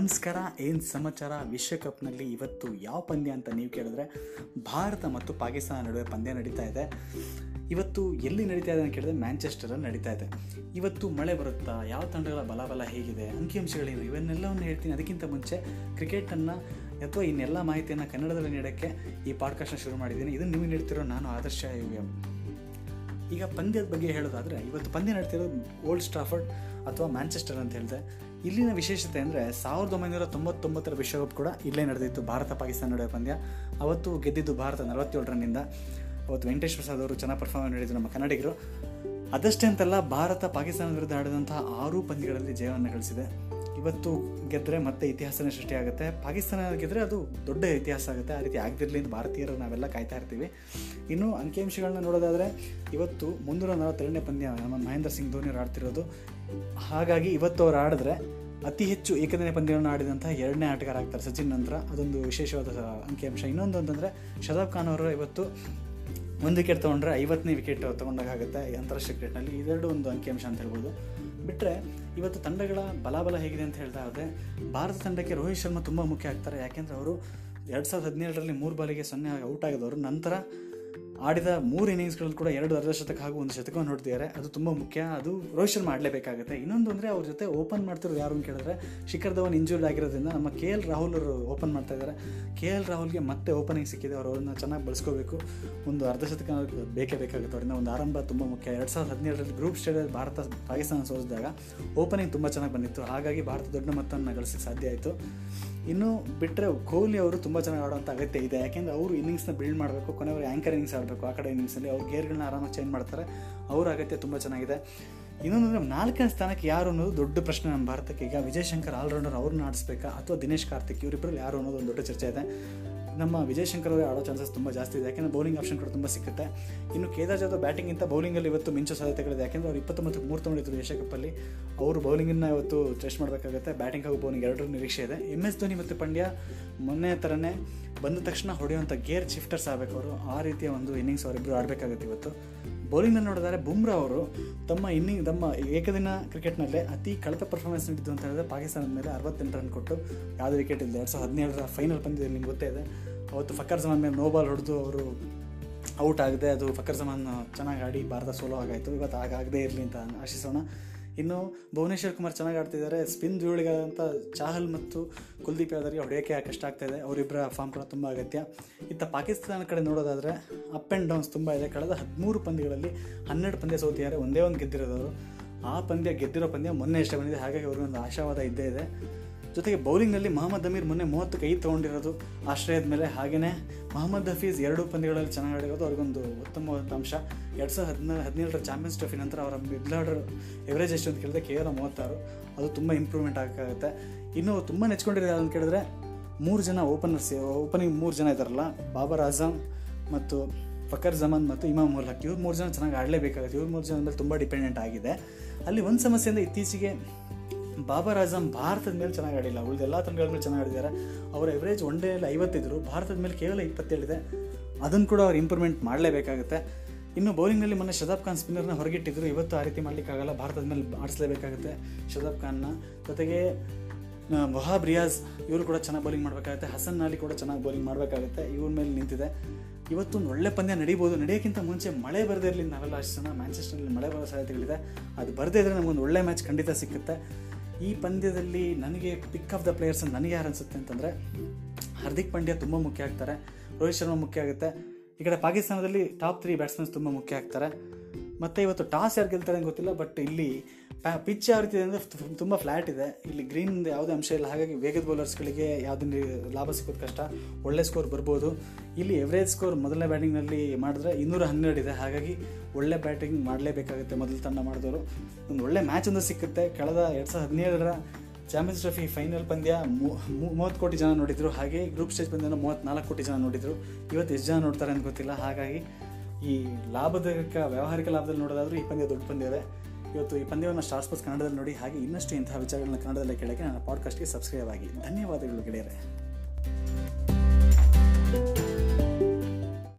ನಮಸ್ಕಾರ, ಏನು ಸಮಾಚಾರ? ವಿಶ್ವಕಪ್ನಲ್ಲಿ ಇವತ್ತು ಯಾವ ಪಂದ್ಯ ಅಂತ ನೀವು ಕೇಳಿದ್ರೆ ಭಾರತ ಮತ್ತು ಪಾಕಿಸ್ತಾನ ನಡುವೆ ಪಂದ್ಯ ನಡೀತಾ ಇದೆ. ಇವತ್ತು ಎಲ್ಲಿ ನಡೀತಾ ಇದೆ ಅಂತ ಕೇಳಿದ್ರೆ ಮ್ಯಾಂಚೆಸ್ಟರಲ್ಲಿ ನಡೀತಾ ಇದೆ. ಇವತ್ತು ಮಳೆ ಬರುತ್ತಾ? ಯಾವ ತಂಡಗಳ ಬಲಬಲ ಹೇಗಿದೆ? ಅಂಕಿಅಂಶಗಳೇನು ಇವನ್ನೆಲ್ಲವನ್ನು ಹೇಳ್ತೀನಿ. ಅದಕ್ಕಿಂತ ಮುಂಚೆ ಕ್ರಿಕೆಟನ್ನು ಅಥವಾ ಇನ್ನೆಲ್ಲ ಮಾಹಿತಿಯನ್ನು ಕನ್ನಡದಲ್ಲಿ ನೀಡೋಕ್ಕೆ ಈ ಪಾಡ್ಕಾಸ್ಟ್ನ ಶುರು ಮಾಡಿದ್ದೀನಿ. ಇದನ್ನು ನೀವು ನೀಡ್ತಿರೋ ನಾನು ಆದರ್ಶ ಯು ಎಂ. ಈಗ ಪಂದ್ಯದ ಬಗ್ಗೆ ಹೇಳೋದಾದರೆ, ಇವತ್ತು ಪಂದ್ಯ ನಡ್ತಿರೋದು ಓಲ್ಡ್ ಸ್ಟಾಫರ್ಡ್ ಅಥವಾ ಮ್ಯಾಂಚೆಸ್ಟರ್ ಅಂತ ಹೇಳಿದೆ. ಇಲ್ಲಿನ ವಿಶೇಷತೆ ಅಂದರೆ ಸಾವಿರದ ಒಂಬೈನೂರ ತೊಂಬತ್ತೊಂಬತ್ತರ ವಿಶ್ವಕಪ್ ಕೂಡ ಇಲ್ಲೇ ನಡೆದಿತ್ತು, ಭಾರತ ಪಾಕಿಸ್ತಾನ ನಡುವೆ ಪಂದ್ಯ. ಅವತ್ತು ಗೆದ್ದಿದ್ದು ಭಾರತ ನಲವತ್ತೇಳು ರನ್ನಿಂದ ಅವತ್ತು ವೆಂಕಟೇಶ್ ಪ್ರಸಾದ್ ಅವರು ಚೆನ್ನಾಗಿ ಪರ್ಫಾರ್ಮೆನ್ಸ್ ನೀಡಿದ್ರು ನಮ್ಮ ಕನ್ನಡಿಗರು. ಅದಷ್ಟೇ ಅಂತಲ್ಲ, ಭಾರತ ಪಾಕಿಸ್ತಾನದ ವಿರುದ್ಧ ಆಡಿದಂತಹ ಆರು ಪಂದ್ಯಗಳಲ್ಲಿ ಜಯವನ್ನು ಗಳಿಸಿದೆ. ಇವತ್ತು ಗೆದ್ದರೆ ಮತ್ತೆ ಇತಿಹಾಸನೇ ಸೃಷ್ಟಿಯಾಗುತ್ತೆ ಪಾಕಿಸ್ತಾನ ಗೆದ್ದರೆ ಅದು ದೊಡ್ಡ ಇತಿಹಾಸ ಆಗುತ್ತೆ. ಆ ರೀತಿ ಆಗದಿರಲಿ ಅಂತ ಭಾರತೀಯರು ನಾವೆಲ್ಲ ಕಾಯ್ತಾ ಇರ್ತೀವಿ. ಇನ್ನು ಅಂಕಿಅಂಶಗಳನ್ನ ನೋಡೋದಾದರೆ, ಇವತ್ತು ಮುನ್ನೂರ ನಲವತ್ತೆರಡನೇ ಪಂದ್ಯ ನಮ್ಮ ಮಹೇಂದ್ರ ಸಿಂಗ್ ಧೋನಿ ಅವರು ಆಡ್ತಿರೋದು. ಹಾಗಾಗಿ ಇವತ್ತು ಅವ್ರು ಆಡಿದ್ರೆ ಅತಿ ಹೆಚ್ಚು ಏಕದಿನ ಪಂದ್ಯಗಳನ್ನು ಆಡಿದಂಥ ಎರಡನೇ ಆಟಗಾರ ಆಗ್ತಾರೆ ಸಚಿನ್ ನಂತರ ಅದೊಂದು ವಿಶೇಷವಾದ ಅಂಕಿಅಂಶ. ಇನ್ನೊಂದು ಅಂತಂದರೆ ಶದಾಬ್ ಖಾನ್ ಅವರು ಇವತ್ತು ಒಂದು ವಿಕೆಟ್ ತೊಗೊಂಡ್ರೆ ಐವತ್ತನೇ ವಿಕೆಟ್ ತೊಗೊಂಡಾಗುತ್ತೆ ಅಂತಾರಾಷ್ಟ್ರೀಯ ಕ್ರಿಕೆಟ್ನಲ್ಲಿ. ಇದೆರಡು ಒಂದು ಅಂಕಿಅಂಶ ಅಂತ ಹೇಳ್ಬೋದು. ಬಿಟ್ಟರೆ ಇವತ್ತು ತಂಡಗಳ ಬಲಾಬಲ ಹೇಗಿದೆ ಅಂತ ಹೇಳ್ತಾ ಹೋದರೆ, ಭಾರತ ತಂಡಕ್ಕೆ ರೋಹಿತ್ ಶರ್ಮಾ ತುಂಬ ಮುಖ್ಯ ಆಗ್ತಾರೆ. ಯಾಕೆಂದರೆ ಅವರು ಎರಡು ಸಾವಿರದ ಹದಿನೇಳರಲ್ಲಿ ಮೂರು ಬಾಲಿಗೆ ಸೊನ್ನೆ ಔಟ್ ಆಗಿದವರು. ನಂತರ ಆಡಿದ ಮೂರು ಇನ್ನಿಂಗ್ಸ್ಗಳಲ್ಲಿ ಕೂಡ ಎರಡು ಅರ್ಧ ಶತಕ ಹಾಗೂ ಒಂದು ಶತಕವನ್ನು ಹೊಡೆದಿದ್ದಾರೆ. ಅದು ತುಂಬ ಮುಖ್ಯ. ಅದು ರೋಹಿತ್ ಶರ್ಮಾ ಆಡಲೇಬೇಕಾಗುತ್ತೆ. ಇನ್ನೊಂದು ಅಂದರೆ ಅವ್ರ ಜೊತೆ ಓಪನ್ ಮಾಡ್ತಿರೋದು ಯಾರು ಅಂತ ಕೇಳಿದ್ರೆ ಶಿಖರ್ ಧವನ್ ಇಂಜೂರ್ಡ್ ಆಗಿರೋದ್ರಿಂದ ನಮ್ಮ ಕೆ ಎಲ್ ರಾಹುಲ್ ಅವರು ಓಪನ್ ಮಾಡ್ತಾ ಇದ್ದಾರೆ. ಕೆ ಎಲ್ ರಾಹುಲ್ಗೆ ಮತ್ತೆ ಓಪನಿಂಗ್ ಸಿಕ್ಕಿದೆ. ಅವರು ಅವ್ರನ್ನ ಚೆನ್ನಾಗಿ ಬಳಸ್ಕೋಬೇಕು. ಒಂದು ಅರ್ಧ ಶತಕ ಬೇಕೇ ಬೇಕಾಗುತ್ತೆ. ಅವರಿಂದ ಒಂದು ಆರಂಭ ತುಂಬ ಮುಖ್ಯ. ಎರಡು ಸಾವಿರದ ಹದಿನೇಳರಲ್ಲಿ ಗ್ರೂಪ್ ಸ್ಟೇಜಲ್ಲಿ ಭಾರತ ಪಾಕಿಸ್ತಾನ ಸೋಲಿಸಿದಾಗ ಓಪನಿಂಗ್ ತುಂಬ ಚೆನ್ನಾಗಿ ಬಂದಿತ್ತು. ಹಾಗಾಗಿ ಭಾರತ ದೊಡ್ಡ ಮೊತ್ತವನ್ನು ಗಳಿಸಕ್ಕೆ ಸಾಧ್ಯ ಆಯಿತು. ಇನ್ನು ಬಿಟ್ಟರೆ ಕೊಹ್ಲಿ ಅವರು ತುಂಬ ಚೆನ್ನಾಗಿ ಆಡುವಂಥ ಅಗತ್ಯ ಇದೆ. ಯಾಕೆಂದರೆ ಅವರು ಇನ್ನಿಂಗ್ಸ್ನ ಬಿಲ್ಡ್ ಮಾಡಬೇಕು ಕೊನೆಯವರು ಆ್ಯಂಕರ್ ಇನ್ನಿಂಗ್ಸ್ ಆಡಬೇಕು ಆ ಕಡೆ ಇನ್ನಿಂಗ್ಸಲ್ಲಿ ಅವ್ರು ಗೇರ್ಗಳನ್ನ ಆರಾಮಾಗಿ ಚೇಂಜ್ ಮಾಡ್ತಾರೆ. ಅವ್ರ ಅಗತ್ಯ ತುಂಬ ಚೆನ್ನಾಗಿದೆ. ಇನ್ನೊಂದು ನಾಲ್ಕನೇ ಸ್ಥಾನಕ್ಕೆ ಯಾರು ಅನ್ನೋದು ದೊಡ್ಡ ಪ್ರಶ್ನೆ ನಮ್ಮ ಭಾರತಕ್ಕೆ. ಈಗ ವಿಜಯ್ ಶಂಕರ್ ಆಲ್ರೌಂಡರ್ ಅವ್ರನ್ನ ಆಡಿಸ್ಬೇಕಾ? ಅಥವಾ ದಿನೇಶ್ ಕಾರ್ತಿಕ್ ಇವರಿಬ್ಬರಲ್ಲಿ ಯಾರು ಅನ್ನೋದು ಒಂದು ದೊಡ್ಡ ಚರ್ಚೆ ಇದೆ. ನಮ್ಮ ವಿಜಯ್ ಶಂಕರ್ ಅವರೇ ಆಡೋ ಚಾನ್ಸಸ್ ತುಂಬ ಜಾಸ್ತಿ ಇದೆ. ಯಾಕೆಂದರೆ ಬೌಲಿಂಗ್ ಆಪ್ಷನ್ ಕೂಡ ತುಂಬ ಸಿಗುತ್ತೆ ಇನ್ನು ಕೇದಾರ್ ಜಾಧವ್ ಬ್ಯಾಟಿಂಗಿಂತ ಬೌಲಿಂಗಲ್ಲಿ ಇವತ್ತು ಮಿಂಚು ಸಾಧ್ಯತೆಗಳಿದೆ. ಯಾಕೆಂದರೆ ಅವ್ರು ಇಪ್ಪತ್ತೊಂಬತ್ತು ಮೂರು ತೊಗೊಂಡಿದ್ರು ಏಷ್ಯಾಕಪ್ಪಲ್ಲಿ ಅವರು ಬೌಲಿಂಗನ್ನು ಇವತ್ತು ಟೆಸ್ಟ್ ಮಾಡಬೇಕಾಗುತ್ತೆ. ಬ್ಯಾಟಿಂಗ್ ಹಾಗೂ ಬೌಲಿಂಗ್ ಎರಡರ ನಿರೀಕ್ಷೆ ಇದೆ. ಎಂ ಎಸ್ ಧೋನಿ ಮತ್ತು ಪಂಡ್ಯ ಮೊನ್ನೆ ಥರನೇ ಬಂದ ತಕ್ಷಣ ಹೊಡೆಯುವಂಥ ಗೇರ್ ಶಿಫ್ಟರ್ಸ್ ಆಗಬೇಕು ಅವರು. ಆ ರೀತಿಯ ಒಂದು ಇನ್ನಿಂಗ್ಸ್ ಅವರಿಬ್ಬರು ಆಡಬೇಕಾಗುತ್ತೆ ಇವತ್ತು. ಬೌಲಿಂಗ್ನಲ್ಲಿ ನೋಡಿದರೆ ಬುಮ್ರಾ ಅವರು ತಮ್ಮ ಇನ್ನಿಂಗ್, ತಮ್ಮ ಏಕದಿನ ಕ್ರಿಕೆಟ್ನಲ್ಲೇ ಅತಿ ಕಳಪೆ ಪರ್ಫಾರ್ಮೆನ್ಸ್ ನೀಡಿದ್ದು ಅಂತ ಹೇಳಿದ್ರೆ ಪಾಕಿಸ್ತಾನದ ಮೇಲೆ ಅರವತ್ತೆಂಟು ರನ್ ಕೊಟ್ಟು ಯಾವುದೇ ವಿಕೆಟ್ ಇಲ್ಲ. ಎರಡು ಸಾವಿರದ ಹದಿನೇಳರ ಫೈನಲ್ ಪಂದ್ಯದಲ್ಲಿ ನಿಮ್ಗೆ ಗೊತ್ತೇ ಇದೆ. ಅವತ್ತು ಫಕರ್ ಜಮಾನ್ ಮೇಲೆ ನೋ ಬಾಲ್ ಹೊಡೆದು ಅವರು ಔಟ್ ಆಗಿದೆ. ಅದು ಫಕರ್ ಜಮಾನ್ ಚೆನ್ನಾಗಿ ಆಡಿ ಭಾರತ ಸೋಲೋ ಆಗಾಯಿತು ಇವತ್ತು ಆಗಾಗದೇ ಇರಲಿ ಅಂತ ಆಶಿಸೋಣ. ಇನ್ನು ಭುವನೇಶ್ವರ್ ಕುಮಾರ್ ಚೆನ್ನಾಗಿ ಆಡ್ತಿದ್ದಾರೆ. ಸ್ಪಿನ್ ಧೂಳಿಗಾದಂಥ ಚಾಹಲ್ ಮತ್ತು ಕುಲ್ದೀಪ್ ಯಾದವ್ರಿಗೆ ಹೊಡೆಯೋಕ್ಕೆ ಕಷ್ಟ ಆಗ್ತಾಯಿದೆ ಅವರಿಬ್ಬರ ಫಾರ್ಮ್ ಕೂಡ ತುಂಬ ಅಗತ್ಯ. ಇತ್ತ ಪಾಕಿಸ್ತಾನ ಕಡೆ ನೋಡೋದಾದರೆ ಅಪ್ ಆ್ಯಂಡ್ ಡೌನ್ಸ್ ತುಂಬ ಇದೆ. ಕಳೆದ ಹದಿಮೂರು ಪಂದ್ಯಗಳಲ್ಲಿ ಹನ್ನೆರಡು ಪಂದ್ಯ ಸೋತಿದ್ದಾರೆ. ಒಂದೇ ಒಂದು ಗೆದ್ದಿರೋದವರು. ಆ ಪಂದ್ಯ ಗೆದ್ದಿರೋ ಪಂದ್ಯ ಮೊನ್ನೆ ಇಷ್ಟ ಬಂದಿದೆ. ಹಾಗಾಗಿ ಅವ್ರಿಗೊಂದು ಆಶಾವಾದ ಇದ್ದೇ ಇದೆ. ಜೊತೆಗೆ ಬೌಲಿಂಗ್ನಲ್ಲಿ ಮೊಹಮ್ಮದ್ ಅಮೀರ್ ಮೊನ್ನೆ ಮೂವತ್ತು ಕೈ ತೊಗೊಂಡಿರೋದು. ಆಶ್ರಯದ ಮೇಲೆ ಹಾಗೆಯೇ ಮೊಹಮ್ಮದ್ ಹಫೀಸ್ ಎರಡು ಪಂದ್ಯಗಳಲ್ಲಿ ಚೆನ್ನಾಗಿ ಆಡಿರೋದು ಅವ್ರಿಗೊಂದು ಉತ್ತಮವಾದ ಅಂಶ. ಎರಡು ಸಾವಿರದ ಹದಿನಾರು ಹದಿನೇಳರ ಚಾಂಪಿಯನ್ಸ್ ಟ್ರೋಫಿ ನಂತರ ಅವರ ಮಿಡ್ಲ್ ಆರ್ಡರ್ ಎವರೇಜ್ ಎಷ್ಟು ಅಂತ ಕೇಳಿದ್ರೆ ಕೇವಲ ಮೂವತ್ತಾರು. ಅದು ತುಂಬ ಇಂಪ್ರೂವ್ಮೆಂಟ್ ಆಗೋಕ್ಕಾಗುತ್ತೆ ಇನ್ನು ತುಂಬ ನೆಚ್ಕೊಂಡಿರೋದು ಅಂತ ಕೇಳಿದ್ರೆ ಮೂರು ಜನ ಓಪನರ್ಸ್, ಓಪನಿಂಗ್ ಮೂರು ಜನ ಇದ್ದಾರಲ್ಲ, ಬಾಬರ್ ಆಜಮ್ ಮತ್ತು ಫಕರ್ ಜಮಾನ್ ಮತ್ತು ಇಮಾಮ್ ಉಲ್ ಇವ್ರು ಮೂರು ಜನ ಚೆನ್ನಾಗಿ ಆಡಲೇಬೇಕಾಗುತ್ತೆ. ಇವ್ರು ಮೂರು ಜನ ಮೇಲೆ ತುಂಬ ಡಿಪೆಂಡೆಂಟ್ ಆಗಿದೆ. ಅಲ್ಲಿ ಒಂದು ಸಮಸ್ಯೆಯಿಂದ ಇತ್ತೀಚೆಗೆ ಬಾಬರ್ ಆಜಮ್ ಭಾರತದ ಮೇಲೆ ಚೆನ್ನಾಗಿ ಆಡಿಲ್ಲ. ಉಳಿದ ಎಲ್ಲ ತಂಡಗಳ ಮೇಲೆ ಚೆನ್ನಾಗಿ ಆಡಿದ್ದಾರೆ. ಅವರ ಎವರೇಜ್ ಒನ್ ಡೇಯಲ್ಲಿ ಐವತ್ತಿದ್ರು ಭಾರತದ ಮೇಲೆ ಕೇವಲ ಇಪ್ಪತ್ತೇಳಿದೆ. ಅದನ್ನು ಕೂಡ ಅವ್ರು ಇಂಪ್ರೂವ್ಮೆಂಟ್ ಮಾಡಲೇಬೇಕಾಗುತ್ತೆ. ಇನ್ನು ಬೌಲಿಂಗ್ನಲ್ಲಿ ಮೊನ್ನೆ ಶದಾಬ್ ಖಾನ್ ಸ್ಪಿನ್ನರ್ನ ಹೊರಗಿಟ್ಟಿದ್ರು. ಇವತ್ತು ಆ ರೀತಿ ಮಾಡಲಿಕ್ಕಾಗಲ್ಲ ಭಾರತದ ಮೇಲೆ ಆಡಿಸಲೇಬೇಕಾಗುತ್ತೆ ಶದಾಬ್ ಖಾನ್ನ ಜೊತೆಗೆ ಮೊಹಾಬ್ ರಿಯಾಜ್, ಇವರು ಕೂಡ ಚೆನ್ನಾಗಿ ಬೌಲಿಂಗ್ ಮಾಡಬೇಕಾಗುತ್ತೆ. ಹಸನ್ ನಾಲಿ ಕೂಡ ಚೆನ್ನಾಗಿ ಬೌಲಿಂಗ್ ಮಾಡಬೇಕಾಗುತ್ತೆ. ಇವ್ರ ಮೇಲೆ ನಿಂತಿದೆ. ಇವತ್ತೊಂದು ಒಳ್ಳೆ ಪಂದ್ಯ ನಡೀಬೋದು. ನಡೆಯೋಕ್ಕಿಂತ ಮುಂಚೆ ಮಳೆ ಬರದೇ ಇರಲಿ ನಾವೆಲ್ಲ ಅಷ್ಟು ಜನ. ಮ್ಯಾಂಚೆಸ್ಟರ್ನಲ್ಲಿ ಮಳೆ ಬರೋ ಸಾಧ್ಯತೆಗಳಿದೆ. ಅದು ಬರದೇ ಇದ್ದರೆ ನಮಗೊಂದು ಒಳ್ಳೆ ಮ್ಯಾಚ್ ಖಂಡಿತ ಸಿಕ್ಕುತ್ತೆ. ಈ ಪಂದ್ಯದಲ್ಲಿ ನನಗೆ ಪಿಕ್ ಆಫ್ ದ ಪ್ಲೇಯರ್ಸ್ ನನಗೆ ಯಾರು ಅನಿಸುತ್ತೆ ಅಂತಂದರೆ, ಹಾರ್ದಿಕ್ ಪಾಂಡ್ಯ ತುಂಬ ಮುಖ್ಯ ಆಗ್ತಾರೆ. ರೋಹಿತ್ ಶರ್ಮಾ ಮುಖ್ಯ ಆಗುತ್ತೆ. ಈ ಕಡೆ ಪಾಕಿಸ್ತಾನದಲ್ಲಿ ಟಾಪ್ ತ್ರೀ ಬ್ಯಾಟ್ಸ್ಮನ್ಸ್ ತುಂಬ ಮುಖ್ಯ ಆಗ್ತಾರೆ. ಮತ್ತು ಇವತ್ತು ಟಾಸ್ ಯಾರು ಗೆಲ್ತಾರೆ ಅಂತ ಗೊತ್ತಿಲ್ಲ ಬಟ್ ಇಲ್ಲಿ ಪಿಚ್ ಯಾವ ರೀತಿ ಇದೆ ಅಂದರೆ ತುಂಬ ಫ್ಲ್ಯಾಟ್ ಇದೆ. ಇಲ್ಲಿ ಗ್ರೀನ್ ಯಾವುದೇ ಅಂಶ ಇಲ್ಲ. ಹಾಗಾಗಿ ವೇಗದ ಬೌಲರ್ಸ್ಗಳಿಗೆ ಯಾವುದೇ ಲಾಭ ಸಿಗೋದು ಕಷ್ಟ, ಒಳ್ಳೆ ಸ್ಕೋರ್ ಬರ್ಬೋದು. ಇಲ್ಲಿ ಎವರೇಜ್ ಸ್ಕೋರ್ ಮೊದಲನೇ ಬ್ಯಾಟಿಂಗ್ನಲ್ಲಿ ಮಾಡಿದ್ರೆ ಇನ್ನೂರ ಹನ್ನೆರಡು ಇದೆ. ಹಾಗಾಗಿ ಒಳ್ಳೆ ಬ್ಯಾಟಿಂಗ್ ಮಾಡಲೇಬೇಕಾಗುತ್ತೆ ಮೊದಲು ತಂಡ ಮಾಡಿದವರು. ಒಂದು ಒಳ್ಳೆ ಮ್ಯಾಚ್ ಒಂದು ಸಿಕ್ಕುತ್ತೆ. ಕಳೆದ ಎರಡು ಸಾವಿರದ ಹದಿನೇಳರ ಚಾಂಪಿಯನ್ಸ್ ಟ್ರಫಿ ಫೈನಲ್ ಪಂದ್ಯ ಮೂವತ್ತು ಕೋಟಿ ಜನ ನೋಡಿದರು. ಹಾಗೆ ಗ್ರೂಪ್ ಸ್ಟೇಜ್ ಪಂದ್ಯನ ಮೂವತ್ತ್ನಾಲ್ಕು ಕೋಟಿ ಜನ ನೋಡಿದರು. ಇವತ್ತು ಎಷ್ಟು ಜನ ನೋಡ್ತಾರೆ ಅಂತ ಗೊತ್ತಿಲ್ಲ. ಹಾಗಾಗಿ ಈ ಲಾಭದಾಯಕ ವ್ಯಾವಹಾರಿಕ ಲಾಭದಲ್ಲಿ ನೋಡೋದಾದರೂ ಈ ಪಂದ್ಯ ದೊಡ್ಡ ಪಂದ್ಯವೇ. ಇವತ್ತು ಈ ಪಂದ್ಯವನ್ನು ಸ್ಟಾರ್ ಕನ್ನಡದಲ್ಲಿ ನೋಡಿ ಹಾಗೆ ಇನ್ನಷ್ಟು ಇಂತಹ ವಿಚಾರಗಳನ್ನ ಕನ್ನಡದಲ್ಲೇ ಕೇಳೋಕ್ಕೆ ನನ್ನ ಪಾಡ್ಕಾಸ್ಟ್ಗೆ ಸಬ್ಸ್ಕ್ರೈಬ್ ಆಗಿ. ಧನ್ಯವಾದಗಳು ಗೆಳೆಯರೆ.